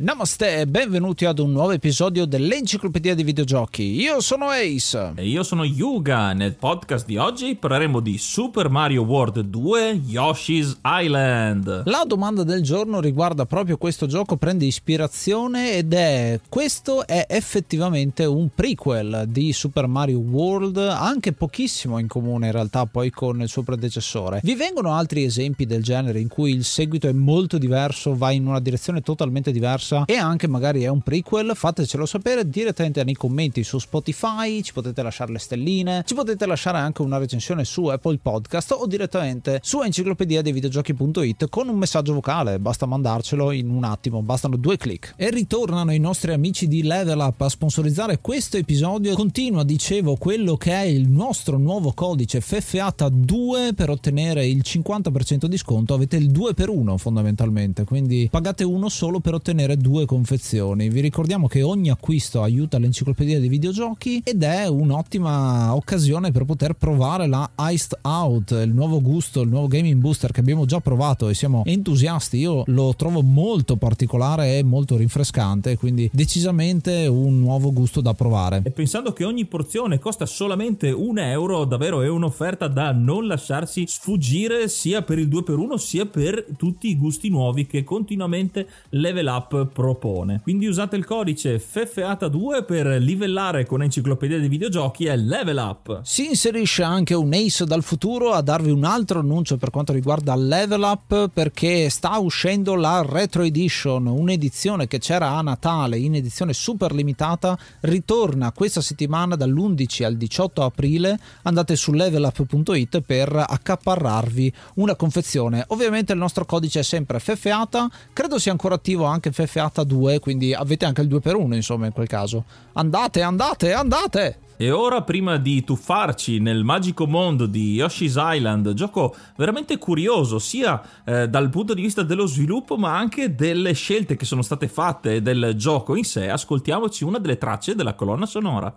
Namaste e benvenuti ad un nuovo episodio dell'Enciclopedia dei Videogiochi. Io sono Ace. E io sono Yuga. Nel podcast di oggi parleremo di Super Mario World 2 Yoshi's Island. La domanda del giorno riguarda proprio questo gioco, prende ispirazione ed è questo è effettivamente un prequel di Super Mario World, anche pochissimo in comune in realtà poi con il suo predecessore. Vi vengono altri esempi del genere in cui il seguito è molto diverso, va in una direzione totalmente diversa? Diversa e anche magari è un prequel, fatecelo sapere direttamente nei commenti su Spotify, ci potete lasciare le stelline, ci potete lasciare anche una recensione su Apple Podcast o direttamente su enciclopedia dei videogiochi.it con un messaggio vocale, basta mandarcelo in un attimo, bastano due clic. E ritornano i nostri amici di Level Up a sponsorizzare questo episodio. Continua, dicevo, quello che è il nostro nuovo codice FFATA 2 per ottenere il 50% di sconto, avete il 2 per 1 fondamentalmente, quindi pagate uno solo per ottenere due confezioni. Vi ricordiamo che ogni acquisto aiuta l'enciclopedia dei videogiochi ed è un'ottima occasione per poter provare la Iced Out, il nuovo gusto, il nuovo gaming booster che abbiamo già provato e siamo entusiasti. Io lo trovo molto particolare e molto rinfrescante, quindi decisamente un nuovo gusto da provare. E pensando che ogni porzione costa solamente un euro, davvero è un'offerta da non lasciarsi sfuggire sia per il 2x1 sia per tutti i gusti nuovi che continuamente Level Up propone. Quindi usate il codice FFATA2 per livellare con Enciclopedia dei Videogiochi e Level Up. Si inserisce anche un Ace dal futuro a darvi un altro annuncio per quanto riguarda Level Up perché sta uscendo la Retro Edition, un'edizione che c'era a Natale in edizione super limitata, ritorna questa settimana dall'11 al 18 aprile. Andate su levelup.it per accaparrarvi una confezione. Ovviamente il nostro codice è sempre FFATA, credo sia ancora attivo anche FFATA FFATA 2, quindi avete anche il 2 per 1 insomma in quel caso. Andate, andate, andate! E ora, prima di tuffarci nel magico mondo di Yoshi's Island, gioco veramente curioso, sia eh, dal punto di vista dello sviluppo, ma anche delle scelte che sono state fatte del gioco in sé, ascoltiamoci una delle tracce della colonna sonora.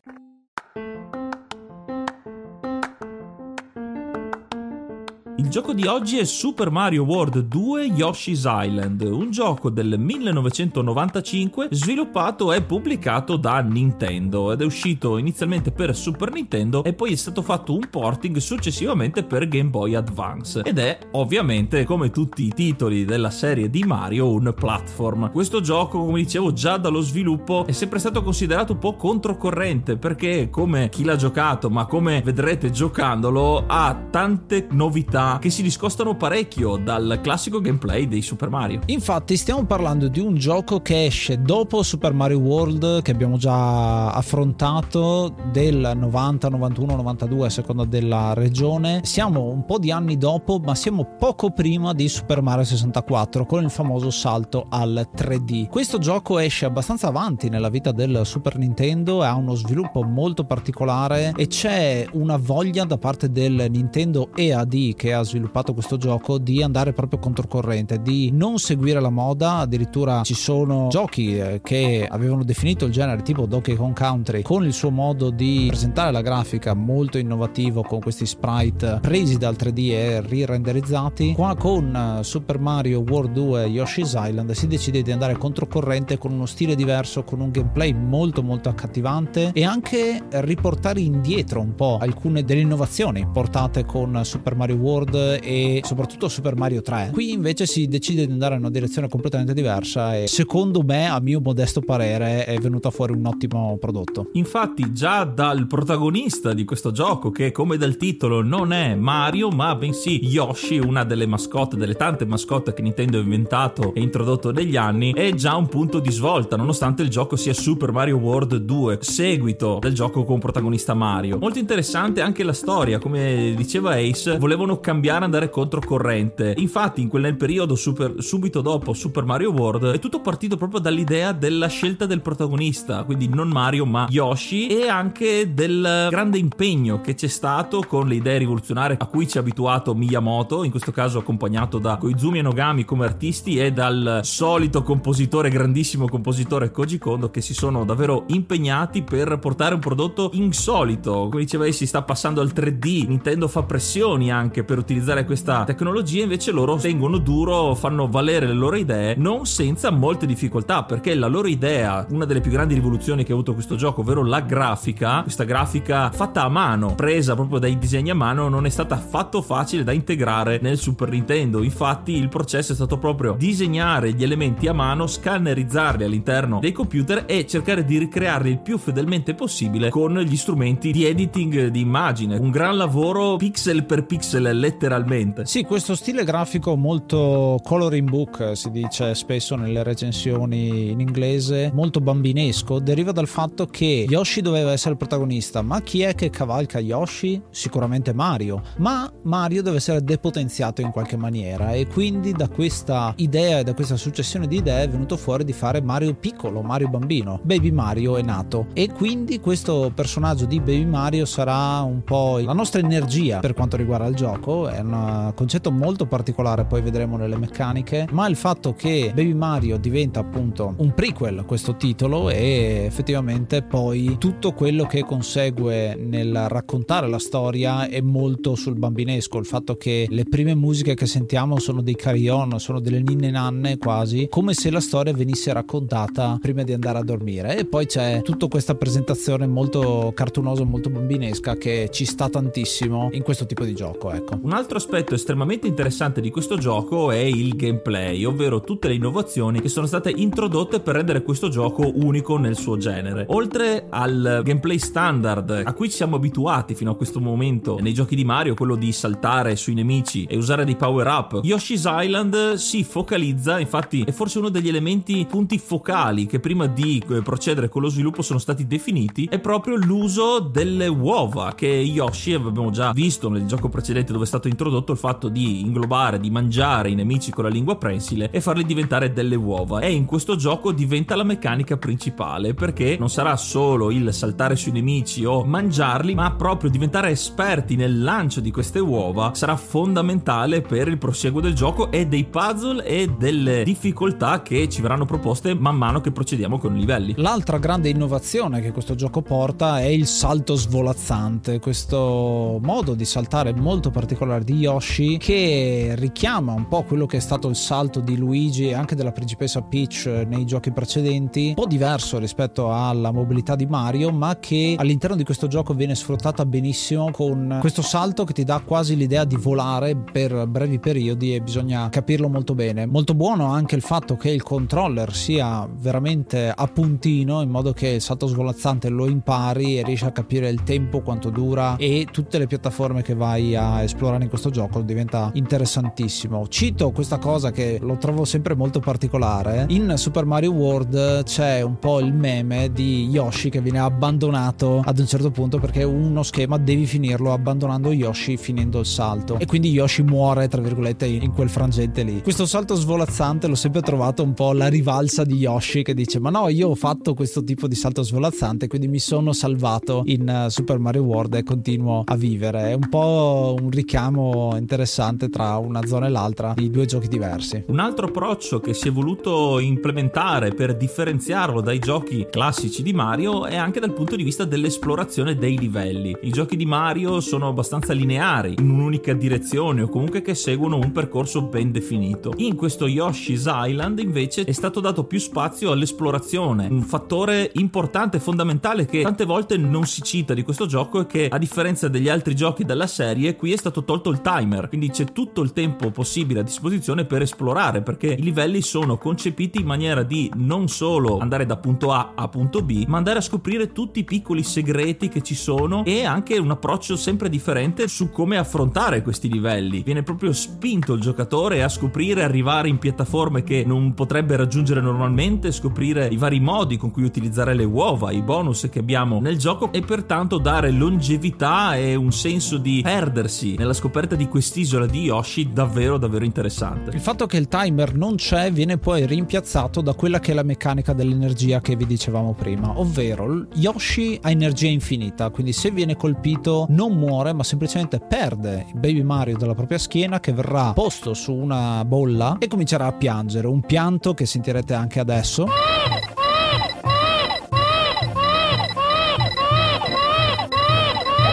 Gioco di oggi è Super Mario World 2 Yoshi's Island, un gioco del 1995 sviluppato e pubblicato da Nintendo ed è uscito inizialmente per Super Nintendo e poi è stato fatto un porting successivamente per Game Boy Advance ed è ovviamente come tutti i titoli della serie di Mario un platform. Questo gioco come dicevo già dallo sviluppo è sempre stato considerato un po' controcorrente perché come chi l'ha giocato ma come vedrete giocandolo ha tante novità che si discostano parecchio dal classico gameplay dei Super Mario. Infatti stiamo parlando di un gioco che esce dopo Super Mario World che abbiamo già affrontato del 90, 91, 92 a seconda della regione. Siamo un po' di anni dopo ma siamo poco prima di Super Mario 64 con il famoso salto al 3D. Questo gioco esce abbastanza avanti nella vita del Super Nintendo, ha uno sviluppo molto particolare e c'è una voglia da parte del Nintendo EAD che ha sviluppato questo gioco di andare proprio controcorrente, di non seguire la moda, addirittura ci sono giochi eh, che avevano definito il genere tipo Donkey Kong Country con il suo modo di presentare la grafica molto innovativo con questi sprite presi dal 3D e rirenderizzati. Qua con eh, Super Mario World 2 Yoshi's Island si decide di andare controcorrente con uno stile diverso, con un gameplay molto molto accattivante e anche riportare indietro un po' alcune delle innovazioni portate con Super Mario World World e soprattutto Super Mario 3. Qui invece si decide di andare in una direzione completamente diversa e secondo me, a mio modesto parere, è venuto fuori un ottimo prodotto. Infatti già dal protagonista di questo gioco, che come dal titolo non è Mario, ma bensì Yoshi, una delle mascotte, delle tante mascotte che Nintendo ha inventato e introdotto negli anni, è già un punto di svolta, nonostante il gioco sia Super Mario World 2, seguito del gioco con protagonista Mario. Molto interessante anche la storia, come diceva Ace, volevano cambiare cambiare, andare controcorrente. Infatti, in quel periodo super, subito dopo Super Mario World è tutto partito proprio dall'idea della scelta del protagonista, quindi non Mario ma Yoshi, e anche del grande impegno che c'è stato con le idee rivoluzionarie a cui ci ha abituato Miyamoto, in questo caso accompagnato da Koizumi e Nogami come artisti e dal solito compositore, grandissimo compositore Koji Kondo, che si sono davvero impegnati per portare un prodotto insolito. Come diceva, si sta passando al 3D, Nintendo fa pressioni anche per utilizzare utilizzare questa tecnologia, invece loro tengono duro, fanno valere le loro idee, non senza molte difficoltà, perché la loro idea, una delle più grandi rivoluzioni che ha avuto questo gioco, ovvero la grafica, questa grafica fatta a mano, presa proprio dai disegni a mano, non è stata affatto facile da integrare nel Super Nintendo. Infatti il processo è stato proprio disegnare gli elementi a mano, scannerizzarli all'interno dei computer e cercare di ricrearli il più fedelmente possibile con gli strumenti di editing di immagine. Un gran lavoro pixel per pixel letteralmente letteralmente. Sì, questo stile grafico molto coloring book, si dice spesso nelle recensioni in inglese, molto bambinesco, deriva dal fatto che Yoshi doveva essere il protagonista, ma chi è che cavalca Yoshi? Sicuramente Mario, ma Mario deve essere depotenziato in qualche maniera e quindi da questa idea e da questa successione di idee è venuto fuori di fare Mario piccolo, Mario bambino. Baby Mario è nato e quindi questo personaggio di Baby Mario sarà un po' la nostra energia per quanto riguarda il gioco è un concetto molto particolare, poi vedremo nelle meccaniche, ma il fatto che Baby Mario diventa appunto un prequel questo titolo e effettivamente poi tutto quello che consegue nel raccontare la storia è molto sul bambinesco, il fatto che le prime musiche che sentiamo sono dei carillon, sono delle ninne nanne quasi, come se la storia venisse raccontata prima di andare a dormire. E poi c'è tutta questa presentazione molto cartunosa, molto bambinesca che ci sta tantissimo in questo tipo di gioco, ecco. Un altro aspetto estremamente interessante di questo gioco è il gameplay, ovvero tutte le innovazioni che sono state introdotte per rendere questo gioco unico nel suo genere. Oltre al gameplay standard a cui ci siamo abituati fino a questo momento nei giochi di Mario, quello di saltare sui nemici e usare dei power up, Yoshi's Island si focalizza, infatti è forse uno degli elementi punti focali che prima di eh, procedere con lo sviluppo sono stati definiti, è proprio l'uso delle uova che Yoshi abbiamo già visto nel gioco precedente dove è stato introdotto il fatto di inglobare, di mangiare i nemici con la lingua prensile e farli diventare delle uova. E in questo gioco diventa la meccanica principale perché non sarà solo il saltare sui nemici o mangiarli, ma proprio diventare esperti nel lancio di queste uova sarà fondamentale per il prosieguo del gioco e dei puzzle e delle difficoltà che ci verranno proposte man mano che procediamo con i livelli. L'altra grande innovazione che questo gioco porta è il salto svolazzante, questo modo di saltare molto particolare particolare di Yoshi che richiama un po' quello che è stato il salto di Luigi e anche della principessa Peach nei giochi precedenti, un po' diverso rispetto alla mobilità di Mario, ma che all'interno di questo gioco viene sfruttata benissimo con questo salto che ti dà quasi l'idea di volare per brevi periodi e bisogna capirlo molto bene. Molto buono anche il fatto che il controller sia veramente a puntino in modo che il salto svolazzante lo impari e riesci a capire il tempo, quanto dura e tutte le piattaforme che vai a esplorare in questo gioco diventa interessantissimo. Cito questa cosa che lo trovo sempre molto particolare. In Super Mario World c'è un po' il meme di Yoshi che viene abbandonato ad un certo punto perché uno schema devi finirlo abbandonando Yoshi finendo il salto e quindi Yoshi muore tra virgolette in quel frangente lì. Questo salto svolazzante l'ho sempre trovato un po' la rivalsa di Yoshi che dice ma no io ho fatto questo tipo di salto svolazzante quindi mi sono salvato in eh, Super Mario World e continuo a vivere. È un po' un richiamo interessante tra una zona e l'altra di due giochi diversi. Un altro approccio che si è voluto implementare per differenziarlo dai giochi classici di Mario è anche dal punto di vista dell'esplorazione dei livelli. I giochi di Mario sono abbastanza lineari, in un'unica direzione o comunque che seguono un percorso ben definito. In questo Yoshi's Island invece è stato dato più spazio all'esplorazione, un fattore importante e fondamentale che tante volte non si cita di questo gioco è che a differenza degli altri giochi della serie qui è stato tolto il timer, quindi c'è tutto il tempo possibile a disposizione per esplorare perché i livelli sono concepiti in maniera di non solo andare da punto A a punto B, ma andare a scoprire tutti i piccoli segreti che ci sono e anche un approccio sempre differente su come affrontare questi livelli. Viene proprio spinto il giocatore a scoprire, arrivare in piattaforme che non potrebbe raggiungere normalmente, scoprire i vari modi con cui utilizzare le uova, i bonus che abbiamo nel gioco e pertanto dare longevità e un senso di perdersi nella scoperta di quest'isola di Yoshi davvero davvero interessante. Il fatto che il timer non c'è viene poi rimpiazzato da quella che è la meccanica dell'energia che vi dicevamo prima, ovvero Yoshi ha energia infinita, quindi se viene colpito non muore ma semplicemente perde il Baby Mario dalla propria schiena che verrà posto su una bolla e comincerà a piangere, un pianto che sentirete anche adesso.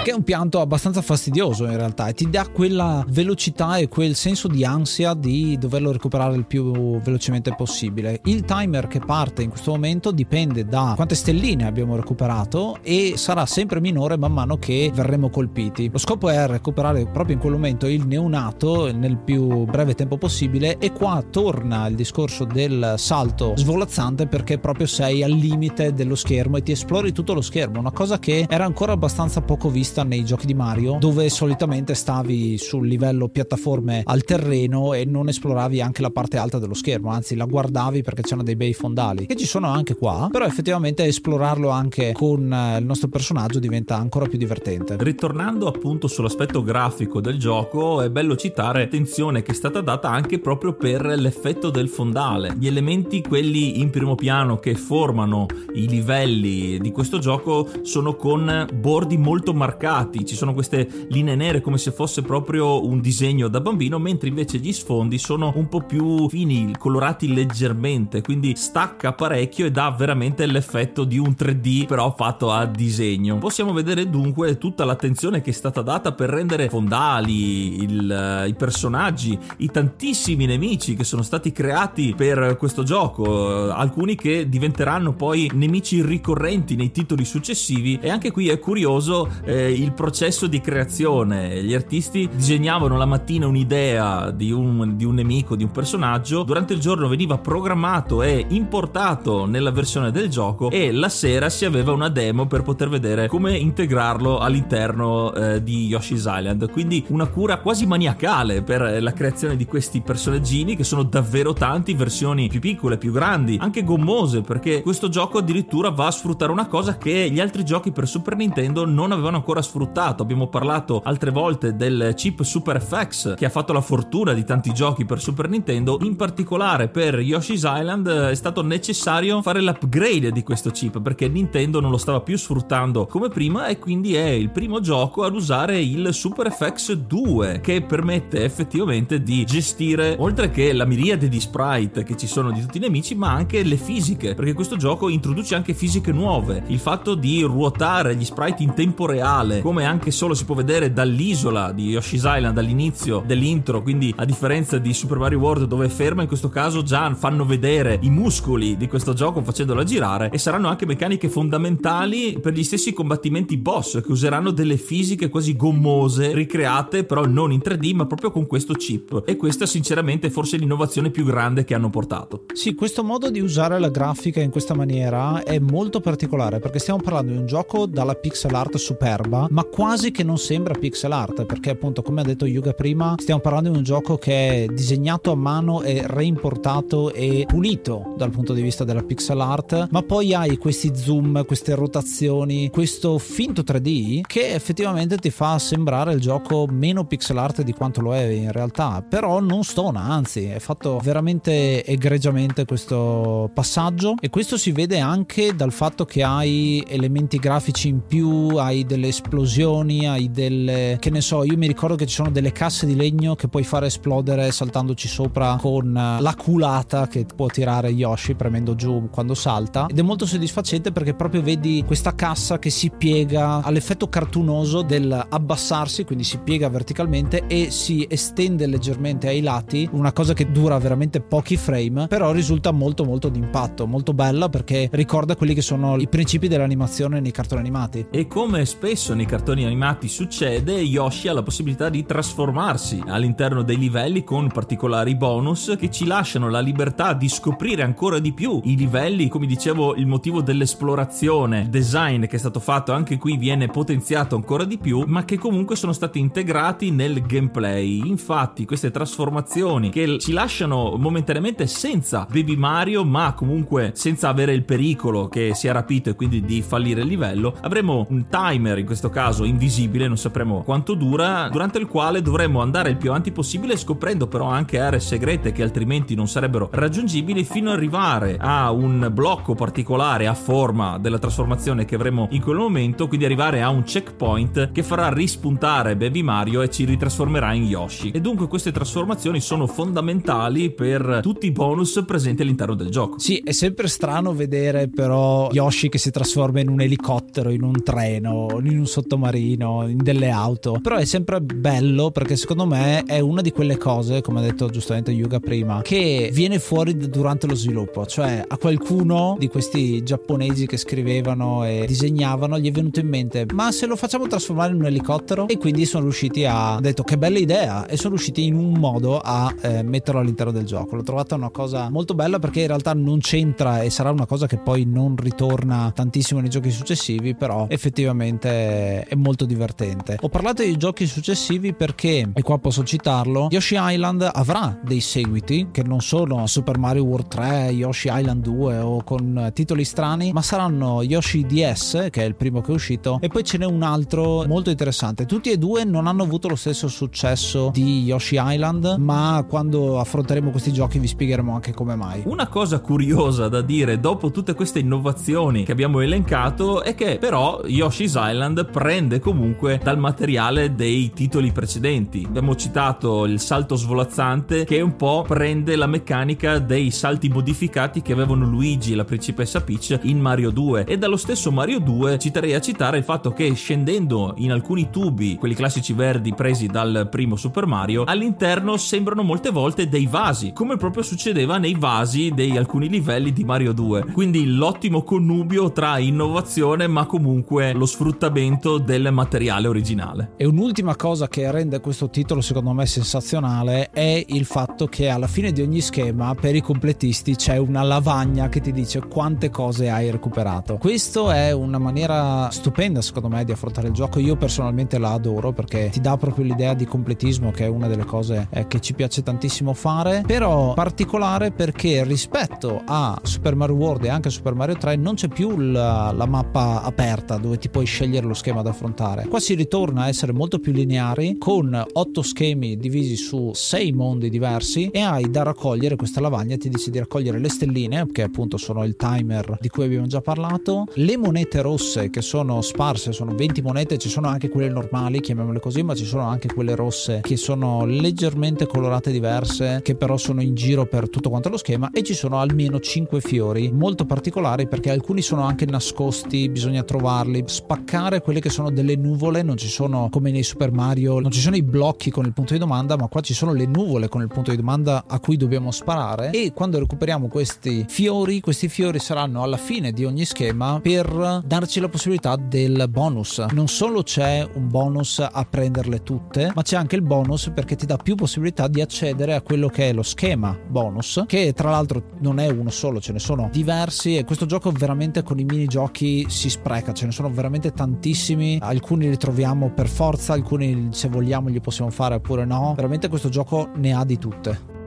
Che è un pianto abbastanza fastidioso in realtà e ti dà quella velocità e quel senso di ansia di doverlo recuperare il più velocemente possibile. Il timer che parte in questo momento dipende da quante stelline abbiamo recuperato e sarà sempre minore man mano che verremo colpiti. Lo scopo è recuperare proprio in quel momento il neonato nel più breve tempo possibile e qua torna il discorso del salto svolazzante perché proprio sei al limite dello schermo e ti esplori tutto lo schermo, una cosa che era ancora abbastanza poco vista vista nei giochi di Mario, dove solitamente stavi sul livello piattaforme al terreno e non esploravi anche la parte alta dello schermo, anzi la guardavi perché c'erano dei bei fondali, che ci sono anche qua, però effettivamente esplorarlo anche con eh, il nostro personaggio diventa ancora più divertente. Ritornando appunto sull'aspetto grafico del gioco, è bello citare l'attenzione che è stata data anche proprio per l'effetto del fondale. Gli elementi, quelli in primo piano che formano i livelli di questo gioco, sono con bordi molto marcati marcati, ci sono queste linee nere come se fosse proprio un disegno da bambino, mentre invece gli sfondi sono un po' più fini, colorati leggermente, quindi stacca parecchio e dà veramente l'effetto di un 3D però fatto a disegno. Possiamo vedere dunque tutta l'attenzione che è stata data per rendere fondali il, i personaggi, i tantissimi nemici che sono stati creati per questo gioco, alcuni che diventeranno poi nemici ricorrenti nei titoli successivi e anche qui è curioso eh, il processo di creazione. Gli artisti disegnavano la mattina un'idea di un, di un nemico, di un personaggio, durante il giorno veniva programmato e importato nella versione del gioco e la sera si aveva una demo per poter vedere come integrarlo all'interno eh, di Yoshi's Island. Quindi una cura quasi maniacale per la creazione di questi personaggini che sono davvero tanti, versioni più piccole, più grandi, anche gommose, perché questo gioco addirittura va a sfruttare una cosa che gli altri giochi per Super Nintendo non avevano ancora sfruttato. Abbiamo parlato altre volte del chip Super FX che ha fatto la fortuna di tanti giochi per Super Nintendo. In particolare per Yoshi's Island eh, è stato necessario fare l'upgrade di questo chip perché Nintendo non lo stava più sfruttando come prima e quindi è il primo gioco ad usare il Super FX 2 che permette effettivamente di gestire oltre che la miriade di sprite che ci sono di tutti i nemici ma anche le fisiche perché questo gioco introduce anche fisiche nuove il fatto di ruotare gli sprite in tempo reale reale, come anche solo si può vedere dall'isola di Yoshi's Island all'inizio dell'intro, quindi a differenza di Super Mario World dove è ferma, in questo caso già fanno vedere i muscoli di questo gioco facendola girare e saranno anche meccaniche fondamentali per gli stessi combattimenti boss che useranno delle fisiche quasi gommose ricreate però non in 3D ma proprio con questo chip e questa sinceramente è forse l'innovazione più grande che hanno portato. Sì, questo modo di usare la grafica in questa maniera è molto particolare perché stiamo parlando di un gioco dalla pixel art superba ma quasi che non sembra pixel art perché appunto come ha detto Yuga prima stiamo parlando di un gioco che è disegnato a mano e reimportato e pulito dal punto di vista della pixel art ma poi hai questi zoom, queste rotazioni, questo finto 3D che effettivamente ti fa sembrare il gioco meno pixel art di quanto lo è in realtà. Però non stona anzi è fatto veramente egregiamente questo passaggio e questo si vede anche dal fatto che hai elementi grafici in più hai delle esplosioni hai delle che ne so io mi ricordo che ci sono delle casse di legno che puoi fare esplodere saltandoci sopra con la culata che può tirare Yoshi premendo giù quando salta. Ed è molto soddisfacente perché proprio vedi questa cassa che si piega all'effetto cartunoso del abbassarsi quindi si piega verticalmente e si estende leggermente ai lati una cosa che dura veramente pochi frame però risulta molto molto d'impatto molto bella perché ricorda quelli che sono i principi dell'animazione nei cartoni animati. E come spesso nei cartoni animati succede Yoshi ha la possibilità di trasformarsi all'interno dei livelli con particolari bonus che ci lasciano la libertà di scoprire ancora di più i livelli. Come dicevo il motivo dell'esplorazione il design che è stato fatto anche qui viene potenziato ancora di più ma che comunque sono stati integrati nel gameplay. Infatti queste trasformazioni che ci lasciano momentaneamente senza Baby Mario ma comunque senza avere il pericolo che sia rapito e quindi di fallire il livello avremo un timer in questo caso invisibile non sapremo quanto dura durante il quale dovremo andare il più avanti possibile scoprendo però anche aree segrete che altrimenti non sarebbero raggiungibili fino ad arrivare a un blocco particolare a forma della trasformazione che avremo in quel momento quindi arrivare a un checkpoint che farà rispuntare Baby Mario e ci ritrasformerà in Yoshi. E dunque queste trasformazioni sono fondamentali per tutti i bonus presenti all'interno del gioco. Sì è sempre strano vedere però Yoshi che si trasforma in un elicottero in un treno in un sottomarino in delle auto. Però è sempre bello perché secondo me è una di quelle cose come ha detto giustamente Yuga prima che viene fuori durante lo sviluppo. Cioè a qualcuno di questi giapponesi che scrivevano e disegnavano gli è venuto in mente ma se lo facciamo trasformare in un elicottero? E quindi sono riusciti a detto che bella idea! E sono riusciti in un modo a eh, metterlo all'interno del gioco. L'ho trovata una cosa molto bella perché in realtà non c'entra e sarà una cosa che poi non ritorna tantissimo nei giochi successivi però effettivamente è molto divertente. Ho parlato dei giochi successivi perché e qua posso citarlo Yoshi Island avrà dei seguiti che non sono Super Mario World 3 Yoshi Island 2 o con titoli strani ma saranno Yoshi DS che è il primo che è uscito e poi ce n'è un altro molto interessante. Tutti e due non hanno avuto lo stesso successo di Yoshi Island ma quando affronteremo questi giochi vi spiegheremo anche come mai. Una cosa curiosa da dire dopo tutte queste innovazioni che abbiamo elencato è che però Yoshi's Island prende comunque dal materiale dei titoli precedenti. Abbiamo citato il salto svolazzante che un po' prende la meccanica dei salti modificati che avevano Luigi e la principessa Peach in Mario 2 e dallo stesso Mario 2 ci terrei a citare il fatto che scendendo in alcuni tubi quelli classici verdi presi dal primo Super Mario all'interno sembrano molte volte dei vasi come proprio succedeva nei vasi dei alcuni livelli di Mario 2 quindi l'ottimo connubio tra innovazione ma comunque lo sfruttamento del materiale originale. E un'ultima cosa che rende questo titolo secondo me sensazionale è il fatto che alla fine di ogni schema per i completisti c'è una lavagna che ti dice quante cose hai recuperato. Questo è una maniera stupenda secondo me di affrontare il gioco. Io personalmente la adoro perché ti dà proprio l'idea di completismo che è una delle cose eh, che ci piace tantissimo fare. Però particolare perché rispetto a Super Mario World e anche Super Mario 3 non c'è più la, la mappa aperta dove ti puoi scegliere lo schema da affrontare. Qua si ritorna a essere molto più lineari con otto schemi divisi su sei mondi diversi e hai da raccogliere questa lavagna ti dice di raccogliere le stelline che appunto sono il timer di cui abbiamo già parlato le monete rosse che sono sparse sono 20 monete ci sono anche quelle normali chiamiamole così ma ci sono anche quelle rosse che sono leggermente colorate diverse che però sono in giro per tutto quanto lo schema e ci sono almeno 5 fiori molto particolari perché alcuni sono anche nascosti bisogna trovarli. Spaccare quelli quelle che sono delle nuvole, non ci sono come nei Super Mario, non ci sono i blocchi con il punto di domanda, ma qua ci sono le nuvole con il punto di domanda a cui dobbiamo sparare e quando recuperiamo questi fiori, questi fiori saranno alla fine di ogni schema per darci la possibilità del bonus. Non solo c'è un bonus a prenderle tutte, ma c'è anche il bonus perché ti dà più possibilità di accedere a quello che è lo schema bonus, che tra l'altro non è uno solo, ce ne sono diversi e questo gioco veramente con i minigiochi si spreca, ce ne sono veramente tantissimi, alcuni li troviamo per forza, alcuni se vogliamo li possiamo fare oppure no, veramente questo gioco ne ha di tutte.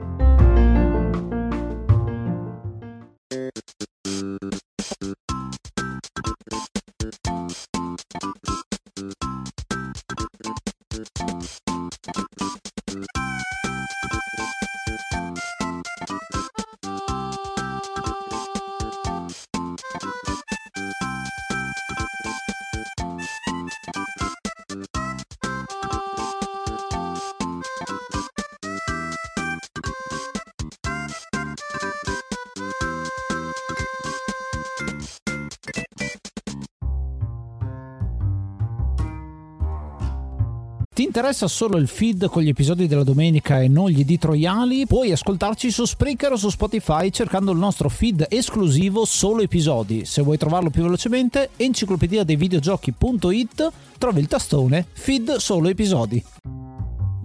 Interessa solo il feed con gli episodi della domenica e non gli editoriali? Puoi ascoltarci su Spreaker o su Spotify cercando il nostro feed esclusivo solo episodi. Se vuoi trovarlo più velocemente, enciclopedia dei videogiochi.it trovi il tastone feed solo episodi.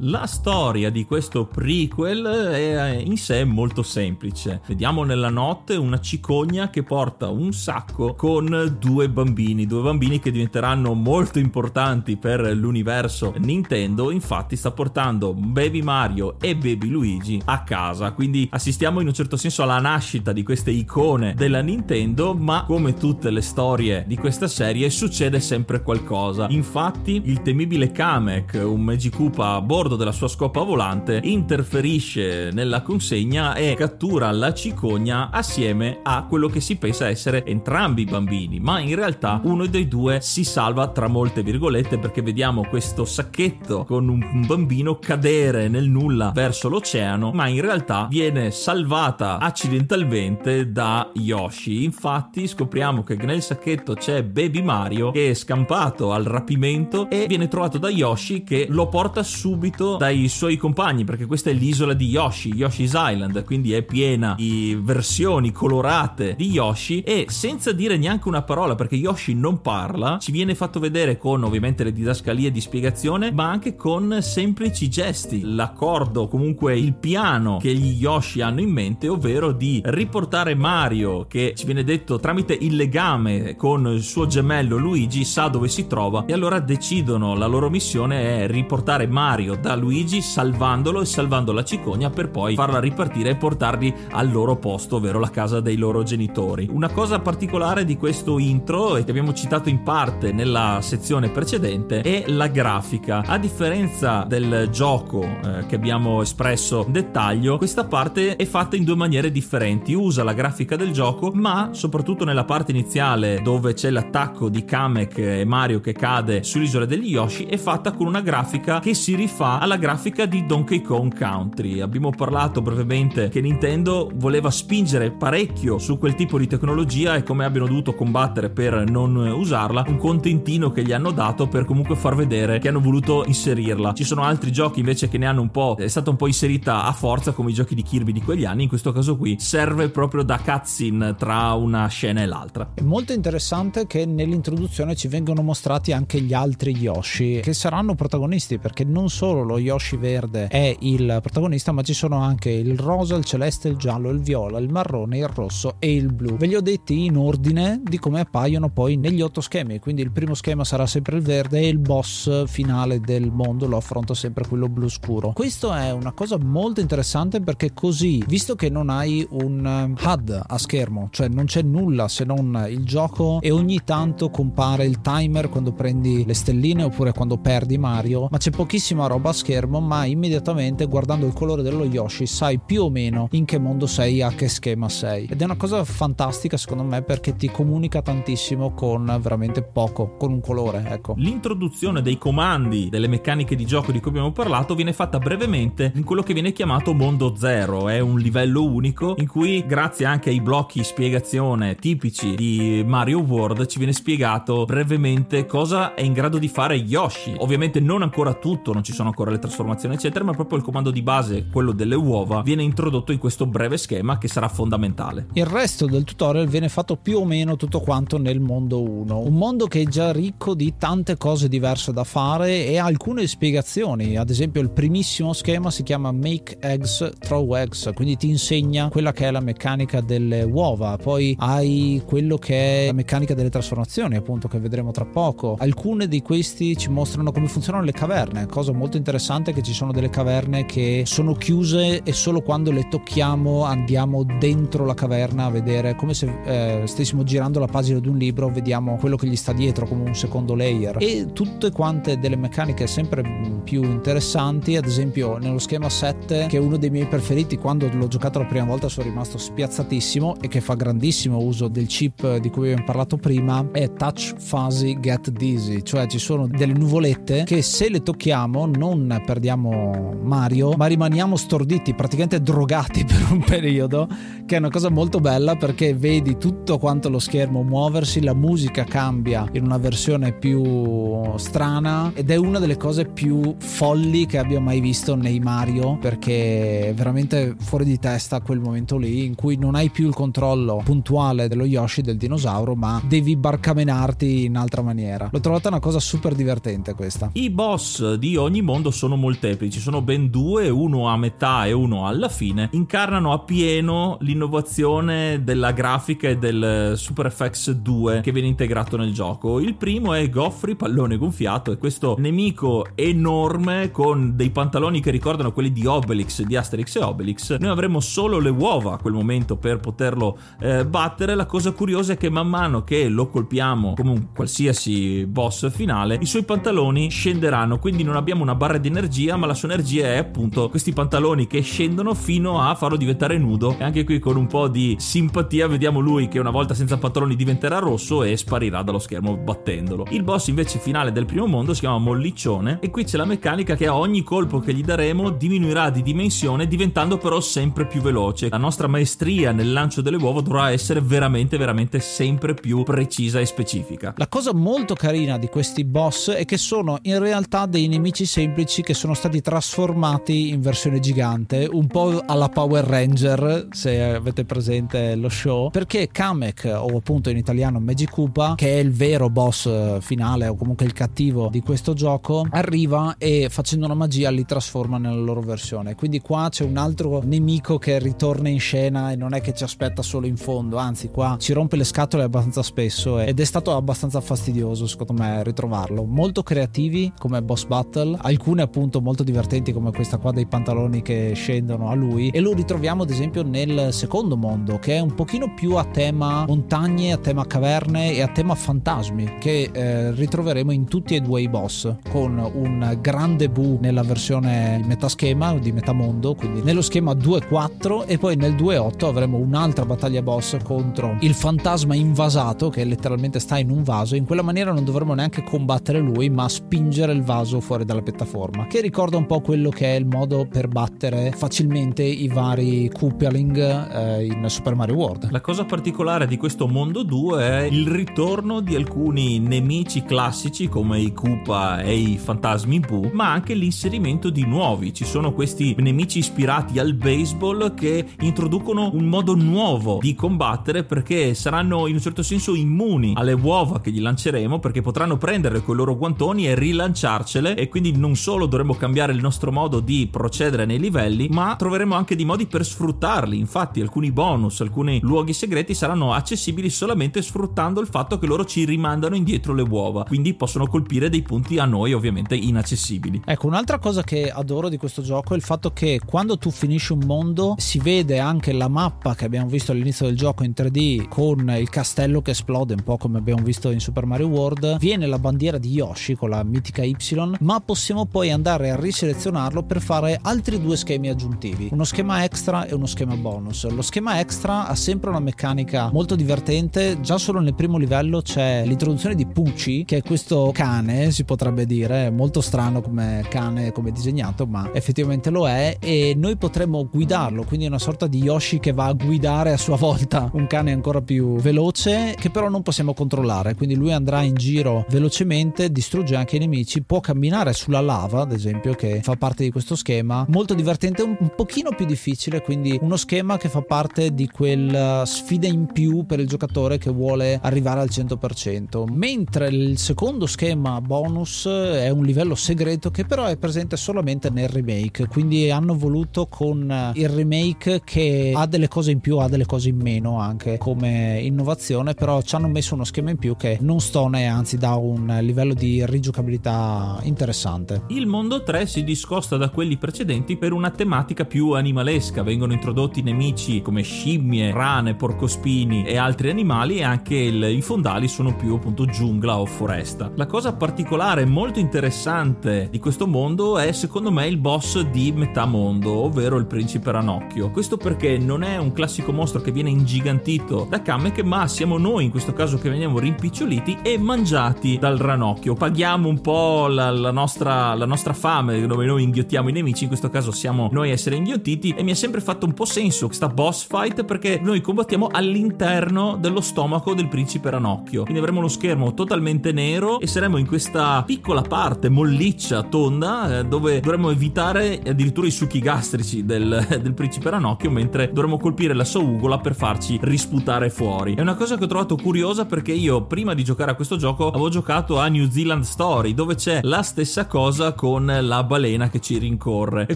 La storia di questo prequel è in sé molto semplice. Vediamo nella notte una cicogna che porta un sacco con due bambini, due bambini che diventeranno molto importanti per l'universo Nintendo. Infatti sta portando Baby Mario e Baby Luigi a casa, quindi assistiamo in un certo senso alla nascita di queste icone della Nintendo, ma come tutte le storie di questa serie succede sempre qualcosa. Infatti il temibile Kamek, un Magikupa a bordo bordo della sua scopa volante interferisce nella consegna e cattura la cicogna assieme a quello che si pensa essere entrambi i bambini, ma in realtà uno dei due si salva tra molte virgolette perché vediamo questo sacchetto con un bambino cadere nel nulla verso l'oceano, ma in realtà viene salvata accidentalmente da Yoshi. Infatti scopriamo che nel sacchetto c'è Baby Mario che è scampato al rapimento e viene trovato da Yoshi che lo porta subito seguito dai suoi compagni perché questa è l'isola di Yoshi, Yoshi's Island, quindi è piena di versioni colorate di Yoshi e senza dire neanche una parola perché Yoshi non parla, ci viene fatto vedere con ovviamente le didascalie di spiegazione, ma anche con semplici gesti, l'accordo, comunque il piano che gli Yoshi hanno in mente, ovvero di riportare Mario che ci viene detto tramite il legame con il suo gemello Luigi sa dove si trova e allora decidono la loro missione è riportare Mario da Luigi salvandolo e salvando la cicogna per poi farla ripartire e portarli al loro posto, ovvero la casa dei loro genitori. Una cosa particolare di questo intro e che abbiamo citato in parte nella sezione precedente è la grafica. A differenza del gioco eh, che abbiamo espresso in dettaglio, questa parte è fatta in due maniere differenti. Usa la grafica del gioco, ma soprattutto nella parte iniziale dove c'è l'attacco di Kamek e Mario che cade sull'isola degli Yoshi è fatta con una grafica che si rifà alla grafica di Donkey Kong Country. Abbiamo parlato brevemente che Nintendo voleva spingere parecchio su quel tipo di tecnologia e come abbiano dovuto combattere per non usarla, un contentino che gli hanno dato per comunque far vedere che hanno voluto inserirla. Ci sono altri giochi invece che ne hanno un po', è stata un po' inserita a forza come i giochi di Kirby di quegli anni, in questo caso qui serve proprio da cutscene tra una scena e l'altra. È molto interessante che nell'introduzione ci vengono mostrati anche gli altri Yoshi che saranno protagonisti perché non solo lo Yoshi verde è il protagonista, ma ci sono anche il rosa, il celeste, il giallo, il viola, il marrone, il rosso e il blu. Ve li ho detti in ordine di come appaiono poi negli otto schemi. Quindi il primo schema sarà sempre il verde e il boss finale del mondo lo affronta sempre quello blu scuro. Questo è una cosa molto interessante perché così, visto che non hai un HUD a schermo, cioè non c'è nulla se non il gioco e ogni tanto compare il timer quando prendi le stelline oppure quando perdi Mario, ma c'è pochissima roba schermo, ma immediatamente guardando il colore dello Yoshi sai più o meno in che mondo sei, a che schema sei. Ed è una cosa fantastica secondo me perché ti comunica tantissimo con veramente poco, con un colore, ecco. L'introduzione dei comandi, delle meccaniche di gioco di cui abbiamo parlato viene fatta brevemente in quello che viene chiamato mondo zero, è un livello unico in cui grazie anche ai blocchi spiegazione tipici di Mario World ci viene spiegato brevemente cosa è in grado di fare Yoshi. Ovviamente non ancora tutto, non ci sono ancora le trasformazioni eccetera, ma proprio il comando di base, quello delle uova, viene introdotto in questo breve schema che sarà fondamentale. Il resto del tutorial viene fatto più o meno tutto quanto nel mondo 1, un mondo che è già ricco di tante cose diverse da fare e alcune spiegazioni, ad esempio il primissimo schema si chiama Make Eggs Throw Eggs, quindi ti insegna quella che è la meccanica delle uova, poi hai quello che è la meccanica delle trasformazioni, appunto che vedremo tra poco. Alcune di questi ci mostrano come funzionano le caverne, cosa molto interessante è che ci sono delle caverne che sono chiuse e solo quando le tocchiamo andiamo dentro la caverna a vedere come se eh, stessimo girando la pagina di un libro, vediamo quello che gli sta dietro come un secondo layer. E tutte quante delle meccaniche sempre più interessanti, ad esempio nello schema 7 che è uno dei miei preferiti quando l'ho giocato la prima volta sono rimasto spiazzatissimo e che fa grandissimo uso del chip di cui abbiamo parlato prima è Touch Fuzzy Get Dizzy, cioè ci sono delle nuvolette che se le tocchiamo non perdiamo Mario, ma rimaniamo storditi, praticamente drogati per un periodo, che è una cosa molto bella perché vedi tutto quanto lo schermo muoversi, la musica cambia in una versione più strana ed è una delle cose più folli che abbia mai visto nei Mario perché è veramente fuori di testa quel momento lì in cui non hai più il controllo puntuale dello Yoshi del dinosauro ma devi barcamenarti in altra maniera. L'ho trovata una cosa super divertente questa. I boss di ogni mondo sono molteplici, sono ben due, uno a metà e uno alla fine, incarnano appieno l'innovazione della grafica e del Super FX 2 che viene integrato nel gioco. Il primo è Goffrey, pallone gonfiato, è questo nemico enorme con dei pantaloni che ricordano quelli di Obelix, di Asterix e Obelix. Noi avremo solo le uova a quel momento per poterlo eh, battere. La cosa curiosa è che man mano che lo colpiamo come un qualsiasi boss finale, i suoi pantaloni scenderanno, quindi non abbiamo una barra di energia, ma la sua energia è appunto questi pantaloni che scendono fino a farlo diventare nudo. E anche qui con un po' di simpatia vediamo lui che una volta senza pantaloni diventerà rosso e sparirà dallo schermo battendolo. Il boss invece finale del primo mondo si chiama Molliccione e qui c'è la meccanica che a ogni colpo che gli daremo diminuirà di dimensione diventando però sempre più veloce. La nostra maestria nel lancio delle uova dovrà essere veramente veramente sempre più precisa e specifica. La cosa molto carina di questi boss è che sono in realtà dei nemici semplici che sono stati trasformati in versione gigante, un po' alla Power Ranger, se avete presente lo show, perché Kamek o appunto in italiano Magic Koopa, che è il vero boss finale o comunque il cattivo di questo gioco, arriva e facendo una magia li trasforma nella loro versione. Quindi qua c'è un altro nemico che ritorna in scena e non è che ci aspetta solo in fondo, anzi qua ci rompe le scatole abbastanza spesso ed è stato abbastanza fastidioso secondo me ritrovarlo. Molto creativi come boss battle, alcune appunto molto divertenti come questa qua dei pantaloni che scendono a lui e lo ritroviamo ad esempio nel secondo mondo che è un pochino più a tema montagne, a tema caverne e a tema fantasmi che eh, ritroveremo in tutti e due i boss con un grande bu nella versione di metà schema di metà mondo quindi nello schema 2.4 e poi nel 2.8 avremo un'altra battaglia boss contro il fantasma invasato che letteralmente sta in un vaso. In quella maniera non dovremo neanche combattere lui ma spingere il vaso fuori dalla piattaforma che ricorda un po' quello che è il modo per battere facilmente i vari Koopaling eh, in Super Mario World. La cosa particolare di questo mondo 2 è il ritorno di alcuni nemici classici come i Koopa e i fantasmi Boo ma anche l'inserimento di nuovi. Ci sono questi nemici ispirati al baseball che introducono un modo nuovo di combattere perché saranno in un certo senso immuni alle uova che gli lanceremo perché potranno prendere quei loro guantoni e rilanciarcele e quindi non solo dovremo cambiare il nostro modo di procedere nei livelli ma troveremo anche dei modi per sfruttarli. Infatti alcuni bonus alcuni luoghi segreti saranno accessibili solamente sfruttando il fatto che loro ci rimandano indietro le uova. Quindi possono colpire dei punti a noi ovviamente inaccessibili. Ecco un'altra cosa che adoro di questo gioco è il fatto che quando tu finisci un mondo si vede anche la mappa che abbiamo visto all'inizio del gioco in 3D con il castello che esplode un po' come abbiamo visto in Super Mario World. Viene la bandiera di Yoshi con la mitica Y ma possiamo poi andare a riselezionarlo per fare altri due schemi aggiuntivi, uno schema extra e uno schema bonus. Lo schema extra ha sempre una meccanica molto divertente, già solo nel primo livello c'è l'introduzione di Pucci, che è questo cane, si potrebbe dire, molto strano come cane, come disegnato, ma effettivamente lo è e noi potremmo guidarlo, quindi è una sorta di Yoshi che va a guidare a sua volta un cane ancora più veloce che però non possiamo controllare, quindi lui andrà in giro velocemente, distrugge anche i nemici, può camminare sulla lava, ad esempio, che fa parte di questo schema, molto divertente, un, un pochino più difficile, quindi uno schema che fa parte di quella sfida in più per il giocatore che vuole arrivare al 100%, mentre il secondo schema bonus è un livello segreto che però è presente solamente nel remake, quindi hanno voluto con il remake che ha delle cose in più, ha delle cose in meno anche come innovazione, però ci hanno messo uno schema in più che non stona e anzi dà un livello di rigiocabilità interessante. Il mondo 3 si discosta da quelli precedenti per una tematica più animalesca, vengono introdotti nemici come scimmie, rane, porcospini e altri animali e anche il, i fondali sono più appunto giungla o foresta. La cosa particolare molto interessante di questo mondo è secondo me il boss di metà mondo, ovvero il principe ranocchio. Questo perché non è un classico mostro che viene ingigantito da Kamek, ma siamo noi in questo caso che veniamo rimpiccioliti e mangiati dal ranocchio. Paghiamo un po' la, la, nostra, la nostra fame dove noi inghiottiamo i nemici, in questo caso siamo noi a essere inghiottiti e mi ha sempre fatto un po' senso questa boss fight perché noi combattiamo all'interno dello stomaco del principe ranocchio. Quindi avremo lo schermo totalmente nero e saremo in questa piccola parte molliccia, tonda, eh, dove dovremo evitare addirittura i succhi gastrici del, del principe ranocchio mentre dovremo colpire la sua ugola per farci risputare fuori. È una cosa che ho trovato curiosa perché io prima di giocare a questo gioco avevo giocato a New Zealand Story dove c'è la stessa cosa con la balena che ci rincorre e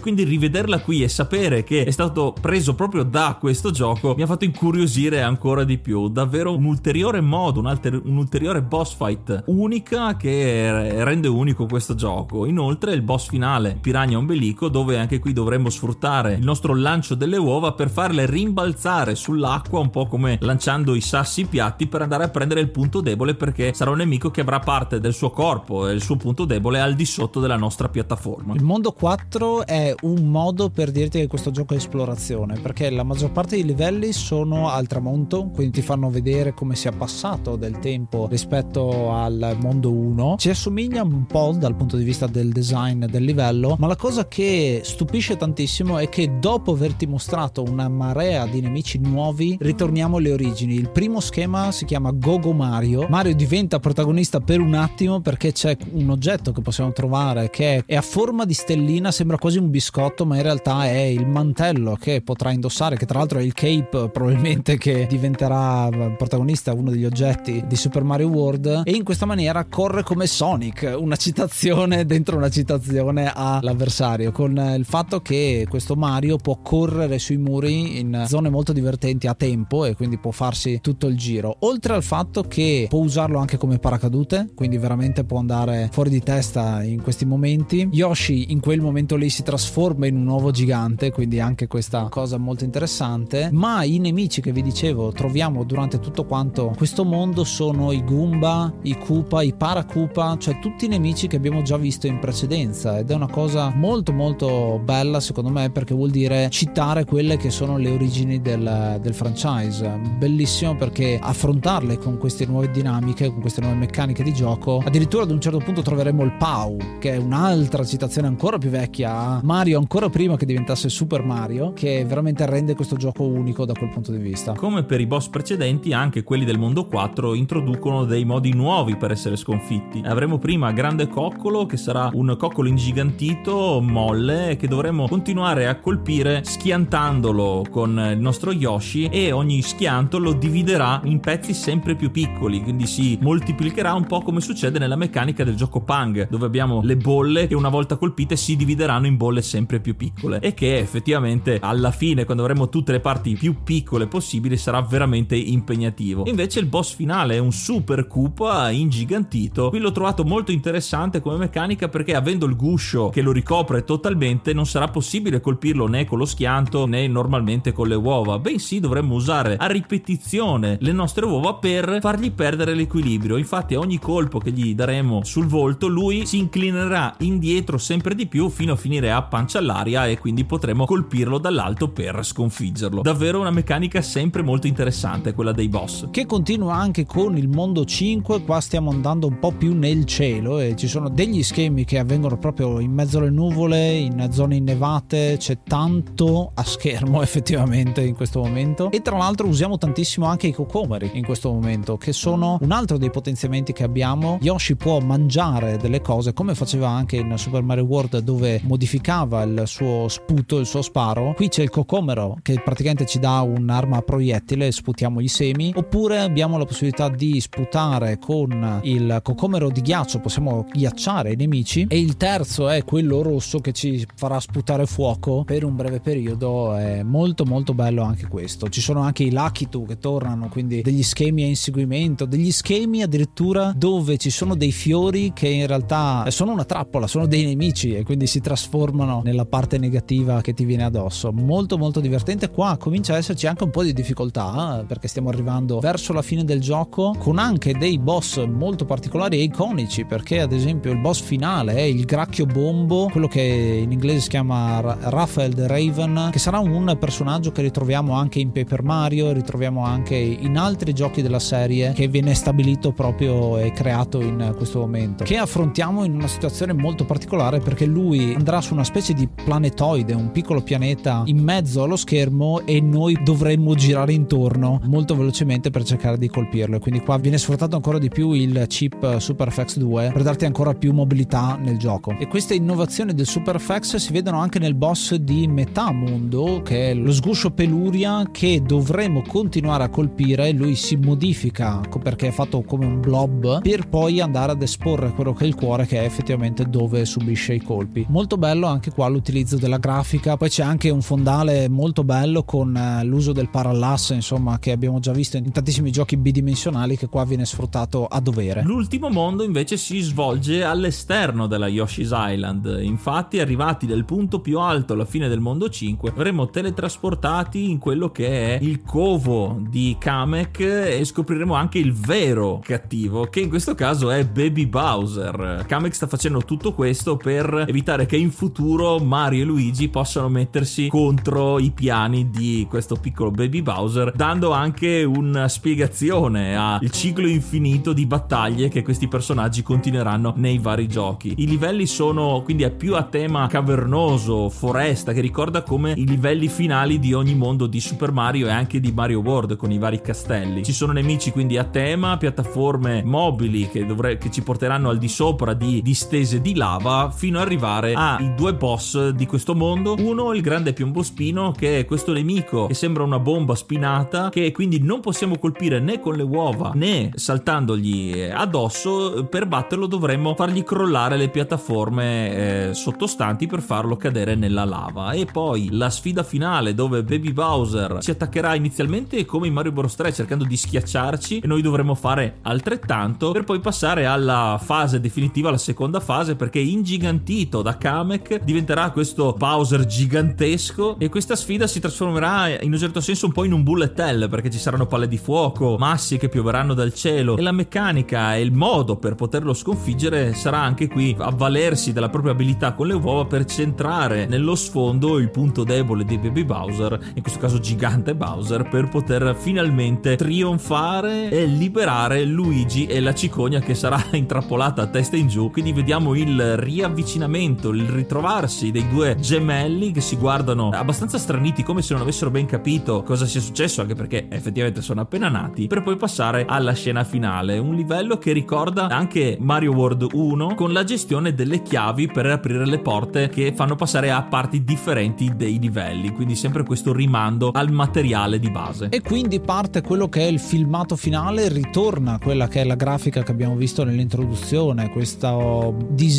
quindi rivederla qui e sapere che è stato preso proprio da questo gioco mi ha fatto incuriosire ancora di più. Davvero un ulteriore modo, un, alter, un ulteriore boss fight unica che rende unico questo gioco. Inoltre il boss finale, Piranha Ombelico, dove anche qui dovremmo sfruttare il nostro lancio delle uova per farle rimbalzare sull'acqua un po' come lanciando i sassi piatti per andare a prendere il punto debole perché sarà un nemico che avrà parte del suo corpo e il suo punto debole al di sotto della nostra piattaforma. Il mondo 4 è un modo per dirti che questo gioco è esplorazione perché la maggior parte dei livelli sono al tramonto, quindi ti fanno vedere come sia passato del tempo rispetto al mondo 1. Ci assomiglia un po' dal punto di vista del design del livello, ma la cosa che stupisce tantissimo è che dopo averti mostrato una marea di nemici nuovi, ritorniamo alle origini. Il primo schema si chiama Gogo Mario. Mario diventa protagonista per un attimo perché c'è un oggetto che possiamo trovare che è a forma di stellina, sembra quasi un biscotto, ma in realtà è il mantello che potrà indossare, che tra l'altro è il cape probabilmente che diventerà protagonista, uno degli oggetti di Super Mario World e in questa maniera corre come Sonic, una citazione dentro una citazione all'avversario, con il fatto che questo Mario può correre sui muri in zone molto divertenti a tempo e quindi può farsi tutto il giro. Oltre al fatto che può usarlo anche come paracadute, quindi veramente può andare fuori di testa in questi momenti. Yoshi in quel momento lì si trasforma in un uovo gigante, quindi anche questa cosa molto interessante. Ma i nemici che vi dicevo troviamo durante tutto quanto questo mondo sono i Goomba, i Koopa, i Paracupa, cioè tutti i nemici che abbiamo già visto in precedenza ed è una cosa molto molto bella secondo me perché vuol dire citare quelle che sono le origini del, del franchise. Bellissimo perché affrontarle con queste nuove dinamiche, con queste nuove meccaniche di gioco, addirittura ad un certo punto troveremo il Pau, che è un'altra citazione ancora più vecchia a Mario ancora prima che diventasse Super Mario, che veramente rende questo gioco unico da quel punto di vista. Come per i boss precedenti, anche quelli del mondo 4 introducono dei modi nuovi per essere sconfitti. Avremo prima Grande Coccolo, che sarà un coccolo ingigantito, molle, che dovremo continuare a colpire schiantandolo con il nostro Yoshi e ogni schianto lo dividerà in pezzi sempre più piccoli, quindi si moltiplicherà un po' come succede nella meccanica del gioco Pang, dove abbiamo le bolle che una volta colpite si divideranno in bolle sempre più piccole e che effettivamente alla fine quando avremo tutte le parti più piccole possibili sarà veramente impegnativo. Invece il boss finale è un super Koopa ingigantito. Qui l'ho trovato molto interessante come meccanica perché avendo il guscio che lo ricopre totalmente non sarà possibile colpirlo né con lo schianto né normalmente con le uova, bensì dovremmo usare a ripetizione le nostre uova per fargli perdere l'equilibrio. Infatti a ogni colpo che gli daremo sul volto lui si inclinerà indietro sempre di più fino a finire a pancia all'aria e quindi potremo colpirlo dall'alto per sconfiggerlo. Davvero una meccanica sempre molto interessante quella dei boss. Che continua anche con il mondo 5, qua stiamo andando un po' più nel cielo e ci sono degli schemi che avvengono proprio in mezzo alle nuvole, in zone innevate, c'è tanto a schermo effettivamente in questo momento e tra l'altro usiamo tantissimo anche i cocomeri in questo momento che sono un altro dei potenziamenti che abbiamo. Yoshi può mangiare delle cose come faceva anche in Super Mario World dove modificava il suo sputo, il suo sparo. Qui c'è il cocomero che praticamente ci dà un'arma proiettile sputiamo i semi oppure abbiamo la possibilità di sputare con il cocomero di ghiaccio, possiamo ghiacciare i nemici e il terzo è quello rosso che ci farà sputare fuoco per un breve periodo. È molto molto bello anche questo. Ci sono anche i 2 che tornano, quindi degli schemi a inseguimento, degli schemi addirittura dove ci sono dei fiori che in realtà sono una trappola, sono dei nemici e quindi si trasformano nella parte negativa che ti viene addosso. Molto molto divertente. Qua comincia ad esserci anche un po' di difficoltà eh, perché stiamo arrivando verso la fine del gioco con anche dei boss molto particolari e iconici perché ad esempio il boss finale è il Gracchio Bombo, quello che in inglese si chiama Raphael the Raven, che sarà un personaggio che ritroviamo anche in Paper Mario, ritroviamo anche in altri giochi della serie che viene stabilito proprio e creato in questo momento, che affrontiamo in una situazione molto particolare perché lui andrà su una specie di planetoide, un piccolo pianeta in mezzo allo schermo e noi dovremmo girare intorno molto velocemente per cercare di colpirlo. Quindi qua viene sfruttato ancora di più il chip SuperFX 2 per darti ancora più mobilità nel gioco. E queste innovazioni del SuperFX si vedono anche nel boss di metà mondo che è lo sguscio peluria che dovremo continuare a colpire. Lui si modifica perché è fatto come un blob per poi andare ad esporre quello che è il cuore che è effettivamente dove subisce i colpi. Molto bello anche qua l'utilizzo della grafica. Poi c'è anche un fondale molto bello con eh, l'uso del parallasse insomma che abbiamo già visto in tantissimi giochi bidimensionali che qua viene sfruttato a dovere. L'ultimo mondo invece si svolge all'esterno della Yoshi's Island. Infatti arrivati del punto più alto alla fine del mondo 5 verremo teletrasportati in quello che è il covo di Kamek e scopriremo anche il vero cattivo che in questo caso è Baby Bowser. Kamek sta facendo tutto questo per evitare che in futuro Mario e Luigi possano mettersi contro i piani di questo piccolo Baby Bowser dando anche una spiegazione al ciclo infinito di battaglie che questi personaggi continueranno nei vari giochi i livelli sono quindi più a tema cavernoso foresta che ricorda come i livelli finali di ogni mondo di Super Mario e anche di Mario World con i vari castelli. Ci sono nemici quindi a tema, piattaforme mobili che, dovre- che ci porteranno al di sopra di distese di lava fino ad arrivare ai due boss di questo mondo. Uno, il grande piombo spino, che è questo nemico che sembra una bomba spinata, che quindi non possiamo colpire né con le uova né saltandogli addosso. Per batterlo dovremmo fargli crollare le piattaforme eh, sottostanti per farlo cadere nella lava. E poi la sfida finale dove Baby Bowser si attaccherà inizialmente come in Mario Bros 3 cercando di schiacciarci e noi dovremo fare altrettanto per poi passare alla fase definitiva, la seconda fase perché ingigantito da Kamek diventerà questo Bowser gigantesco e questa sfida si trasformerà in un certo senso un po' in un bullet hell perché ci saranno palle di fuoco, massi che pioveranno dal cielo e la meccanica e il modo per poterlo sconfiggere sarà anche qui avvalersi della propria abilità con le uova per centrare nello sfondo il punto debole di Baby Bowser, in questo caso gigante Bowser, per poter finalmente trionfare e liberare Luigi e la cicogna che sarà intrappolata a testa in giù. Quindi vediamo il riavvicinamento, il ritrovarsi dei due gemelli che si guardano abbastanza straniti, come se non avessero ben capito cosa sia successo, anche perché effettivamente sono appena nati, per poi passare alla scena finale. Un livello che ricorda anche Mario World 1 con la gestione delle chiavi per aprire le porte che fanno passare a parti differenti dei livelli, quindi sempre questo rimando al materiale di base. E quindi parte quello che è il filmato finale, ritorna quella che è la grafica che abbiamo visto nell'introduzione, questo disegno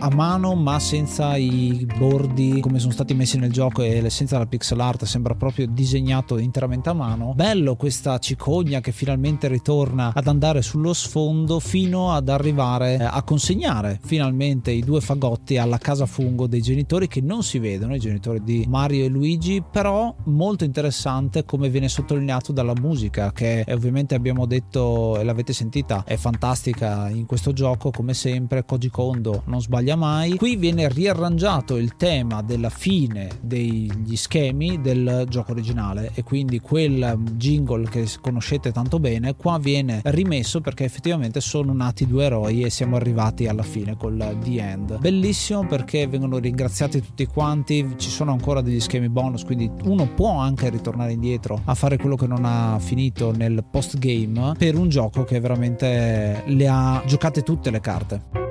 a mano ma senza i bordi come sono stati messi nel gioco e senza la pixel art, sembra proprio disegnato interamente a mano. Bello questa cicogna che finalmente ritorna ad andare sullo sfondo fino ad arrivare a consegnare finalmente i due fagotti alla casa fungo dei genitori che non si vedono, i genitori di Mario e Luigi, però molto interessante come viene sottolineato dalla musica che ovviamente abbiamo detto e l'avete sentita è fantastica in questo gioco come sempre Koji Kondo non sbaglia mai. Qui viene riarrangiato il tema della fine degli schemi del gioco originale e quindi quel jingle che conoscete tanto bene qua viene rimesso perché effettivamente sono nati due eroi e siamo arrivati alla fine col The End. Bellissimo perché vengono ringraziati tutti quanti, ci sono ancora degli schemi bonus, quindi uno può anche ritornare indietro a fare quello che non ha finito nel post game per un gioco che veramente le ha giocate tutte le carte.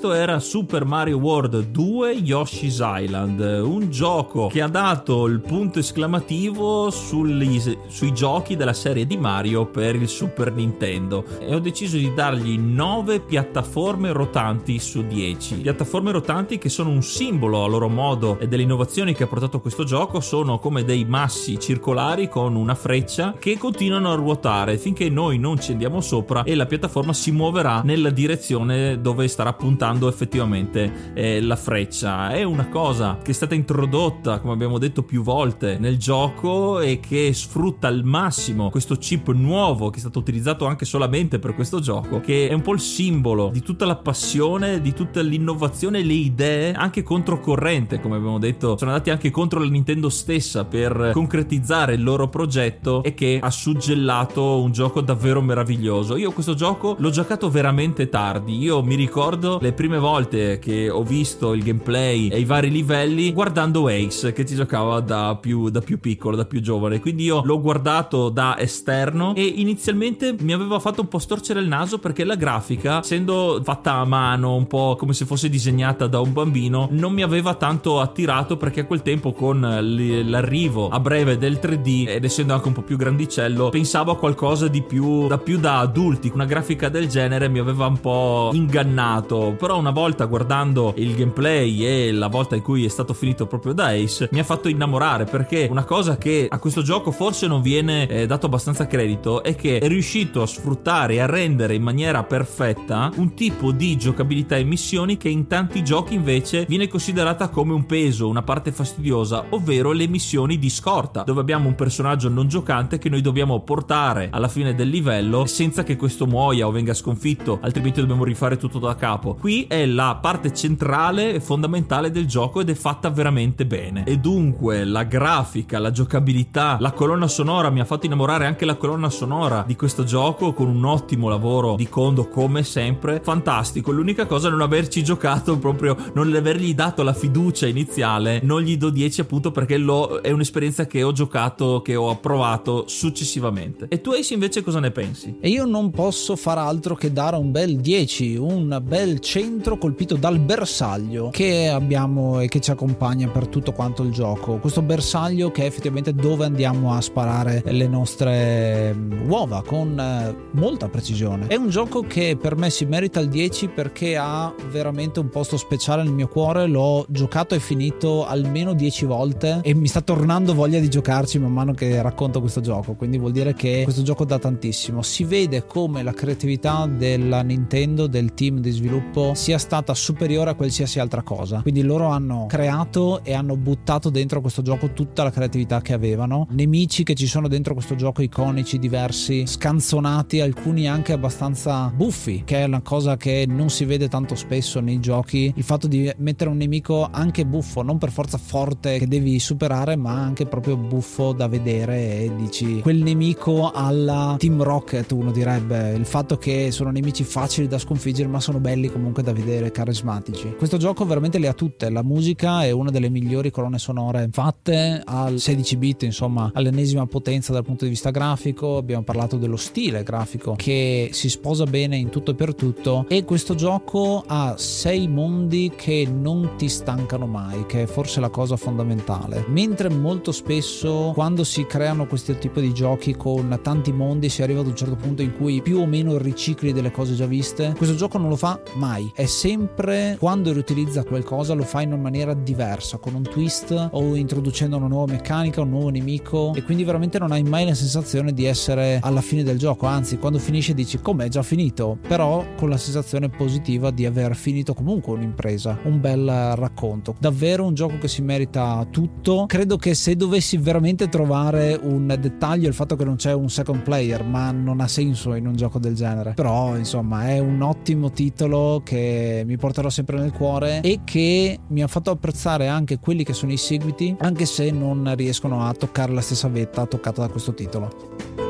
Questo era Super Mario World 2 Yoshi's Island, un gioco che ha dato il punto esclamativo sugli, sui giochi della serie di Mario per il Super Nintendo e ho deciso di dargli 9 piattaforme rotanti su 10. Piattaforme rotanti che sono un simbolo a loro modo e delle innovazioni che ha portato questo gioco sono come dei massi circolari con una freccia che continuano a ruotare finché noi non ci andiamo sopra e la piattaforma si muoverà nella direzione dove sta starà puntando effettivamente eh, la freccia. È una cosa che è stata introdotta, come abbiamo detto più volte, nel gioco e che sfrutta al massimo questo chip nuovo che è stato utilizzato anche solamente per questo gioco, che è un po' il simbolo di tutta la passione, di tutta l'innovazione le idee, anche controcorrente, come abbiamo detto, sono andati anche contro la Nintendo stessa per concretizzare il loro progetto e che ha suggellato un gioco davvero meraviglioso. Io questo gioco l'ho giocato veramente tardi, io mi ricordo le prime volte che ho visto il gameplay e i vari livelli guardando Ace che ci giocava da più, da più piccolo, da più giovane. Quindi io l'ho guardato da esterno e inizialmente mi aveva fatto un po' storcere il naso perché la grafica, essendo fatta a mano, un po' come se fosse disegnata da un bambino, non mi aveva tanto attirato perché a quel tempo con l'arrivo a breve del 3D ed essendo anche un po' più grandicello, pensavo a qualcosa di più da più da adulti. Una grafica del genere mi aveva un po' ingannato terminato, però una volta guardando il gameplay e la volta in cui è stato finito proprio da Ace, mi ha fatto innamorare perché una cosa che a questo gioco forse non viene eh, dato abbastanza credito è che è riuscito a sfruttare e a rendere in maniera perfetta un tipo di giocabilità e missioni che in tanti giochi invece viene considerata come un peso, una parte fastidiosa, ovvero le missioni di scorta, dove abbiamo un personaggio non giocante che noi dobbiamo portare alla fine del livello senza che questo muoia o venga sconfitto, altrimenti dobbiamo rifare tutto da capo capo. È la parte centrale e fondamentale del gioco ed è fatta veramente bene. E dunque la grafica, la giocabilità, la colonna sonora mi ha fatto innamorare anche la colonna sonora di questo gioco con un ottimo lavoro di Kondo come sempre. Fantastico. L'unica cosa è non averci giocato proprio, non avergli dato la fiducia iniziale. Non gli do 10 appunto perché lo, è un'esperienza che ho giocato, che ho approvato successivamente. E tu Ace invece cosa ne pensi? E io non posso far altro che dare un bel 10, un bel bel centro colpito dal bersaglio che abbiamo e che ci accompagna per tutto quanto il gioco. Questo bersaglio che è effettivamente dove andiamo a sparare le nostre mm, uova con eh, molta precisione. È un gioco che per me si merita il 10 perché ha veramente un posto speciale nel mio cuore. L'ho giocato e finito almeno 10 volte e mi sta tornando voglia di giocarci man mano che racconto questo gioco. Quindi vuol dire che questo gioco dà tantissimo. Si vede come la creatività della Nintendo, del team di sviluppo sviluppo sia stata superiore a qualsiasi altra cosa. Quindi loro hanno creato e hanno buttato dentro questo gioco tutta la creatività che avevano. Nemici che ci sono dentro questo gioco iconici, diversi, scanzonati, alcuni anche abbastanza buffi, che è una cosa che non si vede tanto spesso nei giochi. Il fatto di mettere un nemico anche buffo, non per forza forte che devi superare, ma anche proprio buffo da vedere e dici quel nemico alla Team Rocket, uno direbbe. Il fatto che sono nemici facili da sconfiggere, ma sono belli belli comunque da vedere, carismatici. Questo gioco veramente le ha tutte, la musica è una delle migliori colonne sonore fatte al 16 bit, insomma all'ennesima potenza dal punto di vista grafico, abbiamo parlato dello stile grafico che si sposa bene in tutto e per tutto e questo gioco ha sei mondi che non ti stancano mai, che è forse la cosa fondamentale. Mentre molto spesso quando si creano questo tipo di giochi con tanti mondi si arriva ad un certo punto in cui più o meno ricicli delle cose già viste, questo gioco non lo fa mai, è sempre quando riutilizza qualcosa lo fa in una maniera diversa, con un twist o introducendo una nuova meccanica, un nuovo nemico e quindi veramente non hai mai la sensazione di essere alla fine del gioco, anzi quando finisce dici com'è già finito, però con la sensazione positiva di aver finito comunque un'impresa, un bel racconto. Davvero un gioco che si merita tutto. Credo che se dovessi veramente trovare un dettaglio il fatto che non c'è un second player, ma non ha senso in un gioco del genere. Però insomma è un ottimo titolo che mi porterò sempre nel cuore e che mi ha fatto apprezzare anche quelli che sono i seguiti, anche se non riescono a toccare la stessa vetta toccata da questo titolo.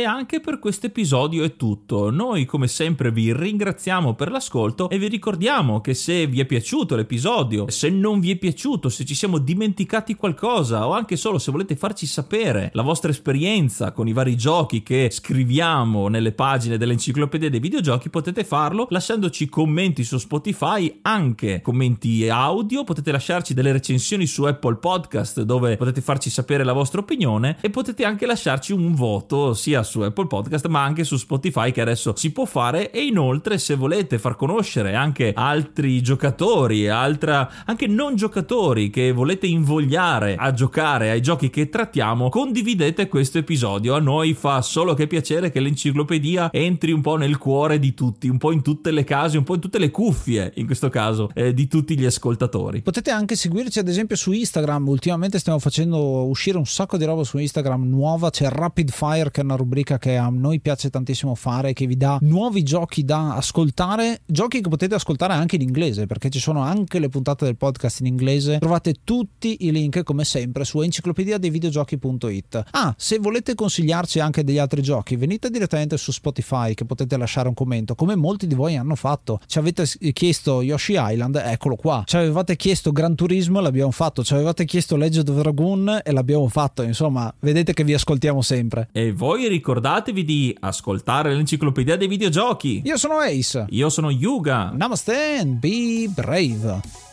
E anche per questo episodio è tutto. Noi come sempre vi ringraziamo per l'ascolto e vi ricordiamo che se vi è piaciuto l'episodio, se non vi è piaciuto, se ci siamo dimenticati qualcosa o anche solo se volete farci sapere la vostra esperienza con i vari giochi che scriviamo nelle pagine dell'enciclopedia dei videogiochi, potete farlo lasciandoci commenti su Spotify, anche commenti audio, potete lasciarci delle recensioni su Apple Podcast dove potete farci sapere la vostra opinione e potete anche lasciarci un voto sia Apple Podcast ma anche su Spotify che adesso si può fare e inoltre se volete far conoscere anche altri giocatori, altra, anche non giocatori che volete invogliare a giocare ai giochi che trattiamo, condividete questo episodio. A noi fa solo che piacere che l'enciclopedia entri un po' nel cuore di tutti, un po' in tutte le case, un po' in tutte le cuffie, in questo caso, eh, di tutti gli ascoltatori. Potete anche seguirci ad esempio su Instagram, ultimamente stiamo facendo uscire un sacco di roba su Instagram nuova, c'è Rapid Fire che è una rubrica rubrica che a noi piace tantissimo fare, che vi dà nuovi giochi da ascoltare, giochi che potete ascoltare anche in inglese, perché ci sono anche le puntate del podcast in inglese. Trovate tutti i link come sempre su enciclopedia dei videogiochi.it. Ah, se volete consigliarci anche degli altri giochi, venite direttamente su Spotify che potete lasciare un commento, come molti di voi hanno fatto. Ci avete chiesto Yoshi Island, eccolo qua. Ci avevate chiesto Gran Turismo, l'abbiamo fatto. Ci avevate chiesto Legend of Dragoon e l'abbiamo fatto. Insomma, vedete che vi ascoltiamo sempre. E voi ricordatevi di ascoltare l'enciclopedia dei videogiochi. Io sono Ace. Io sono Yuga. Namaste and be brave.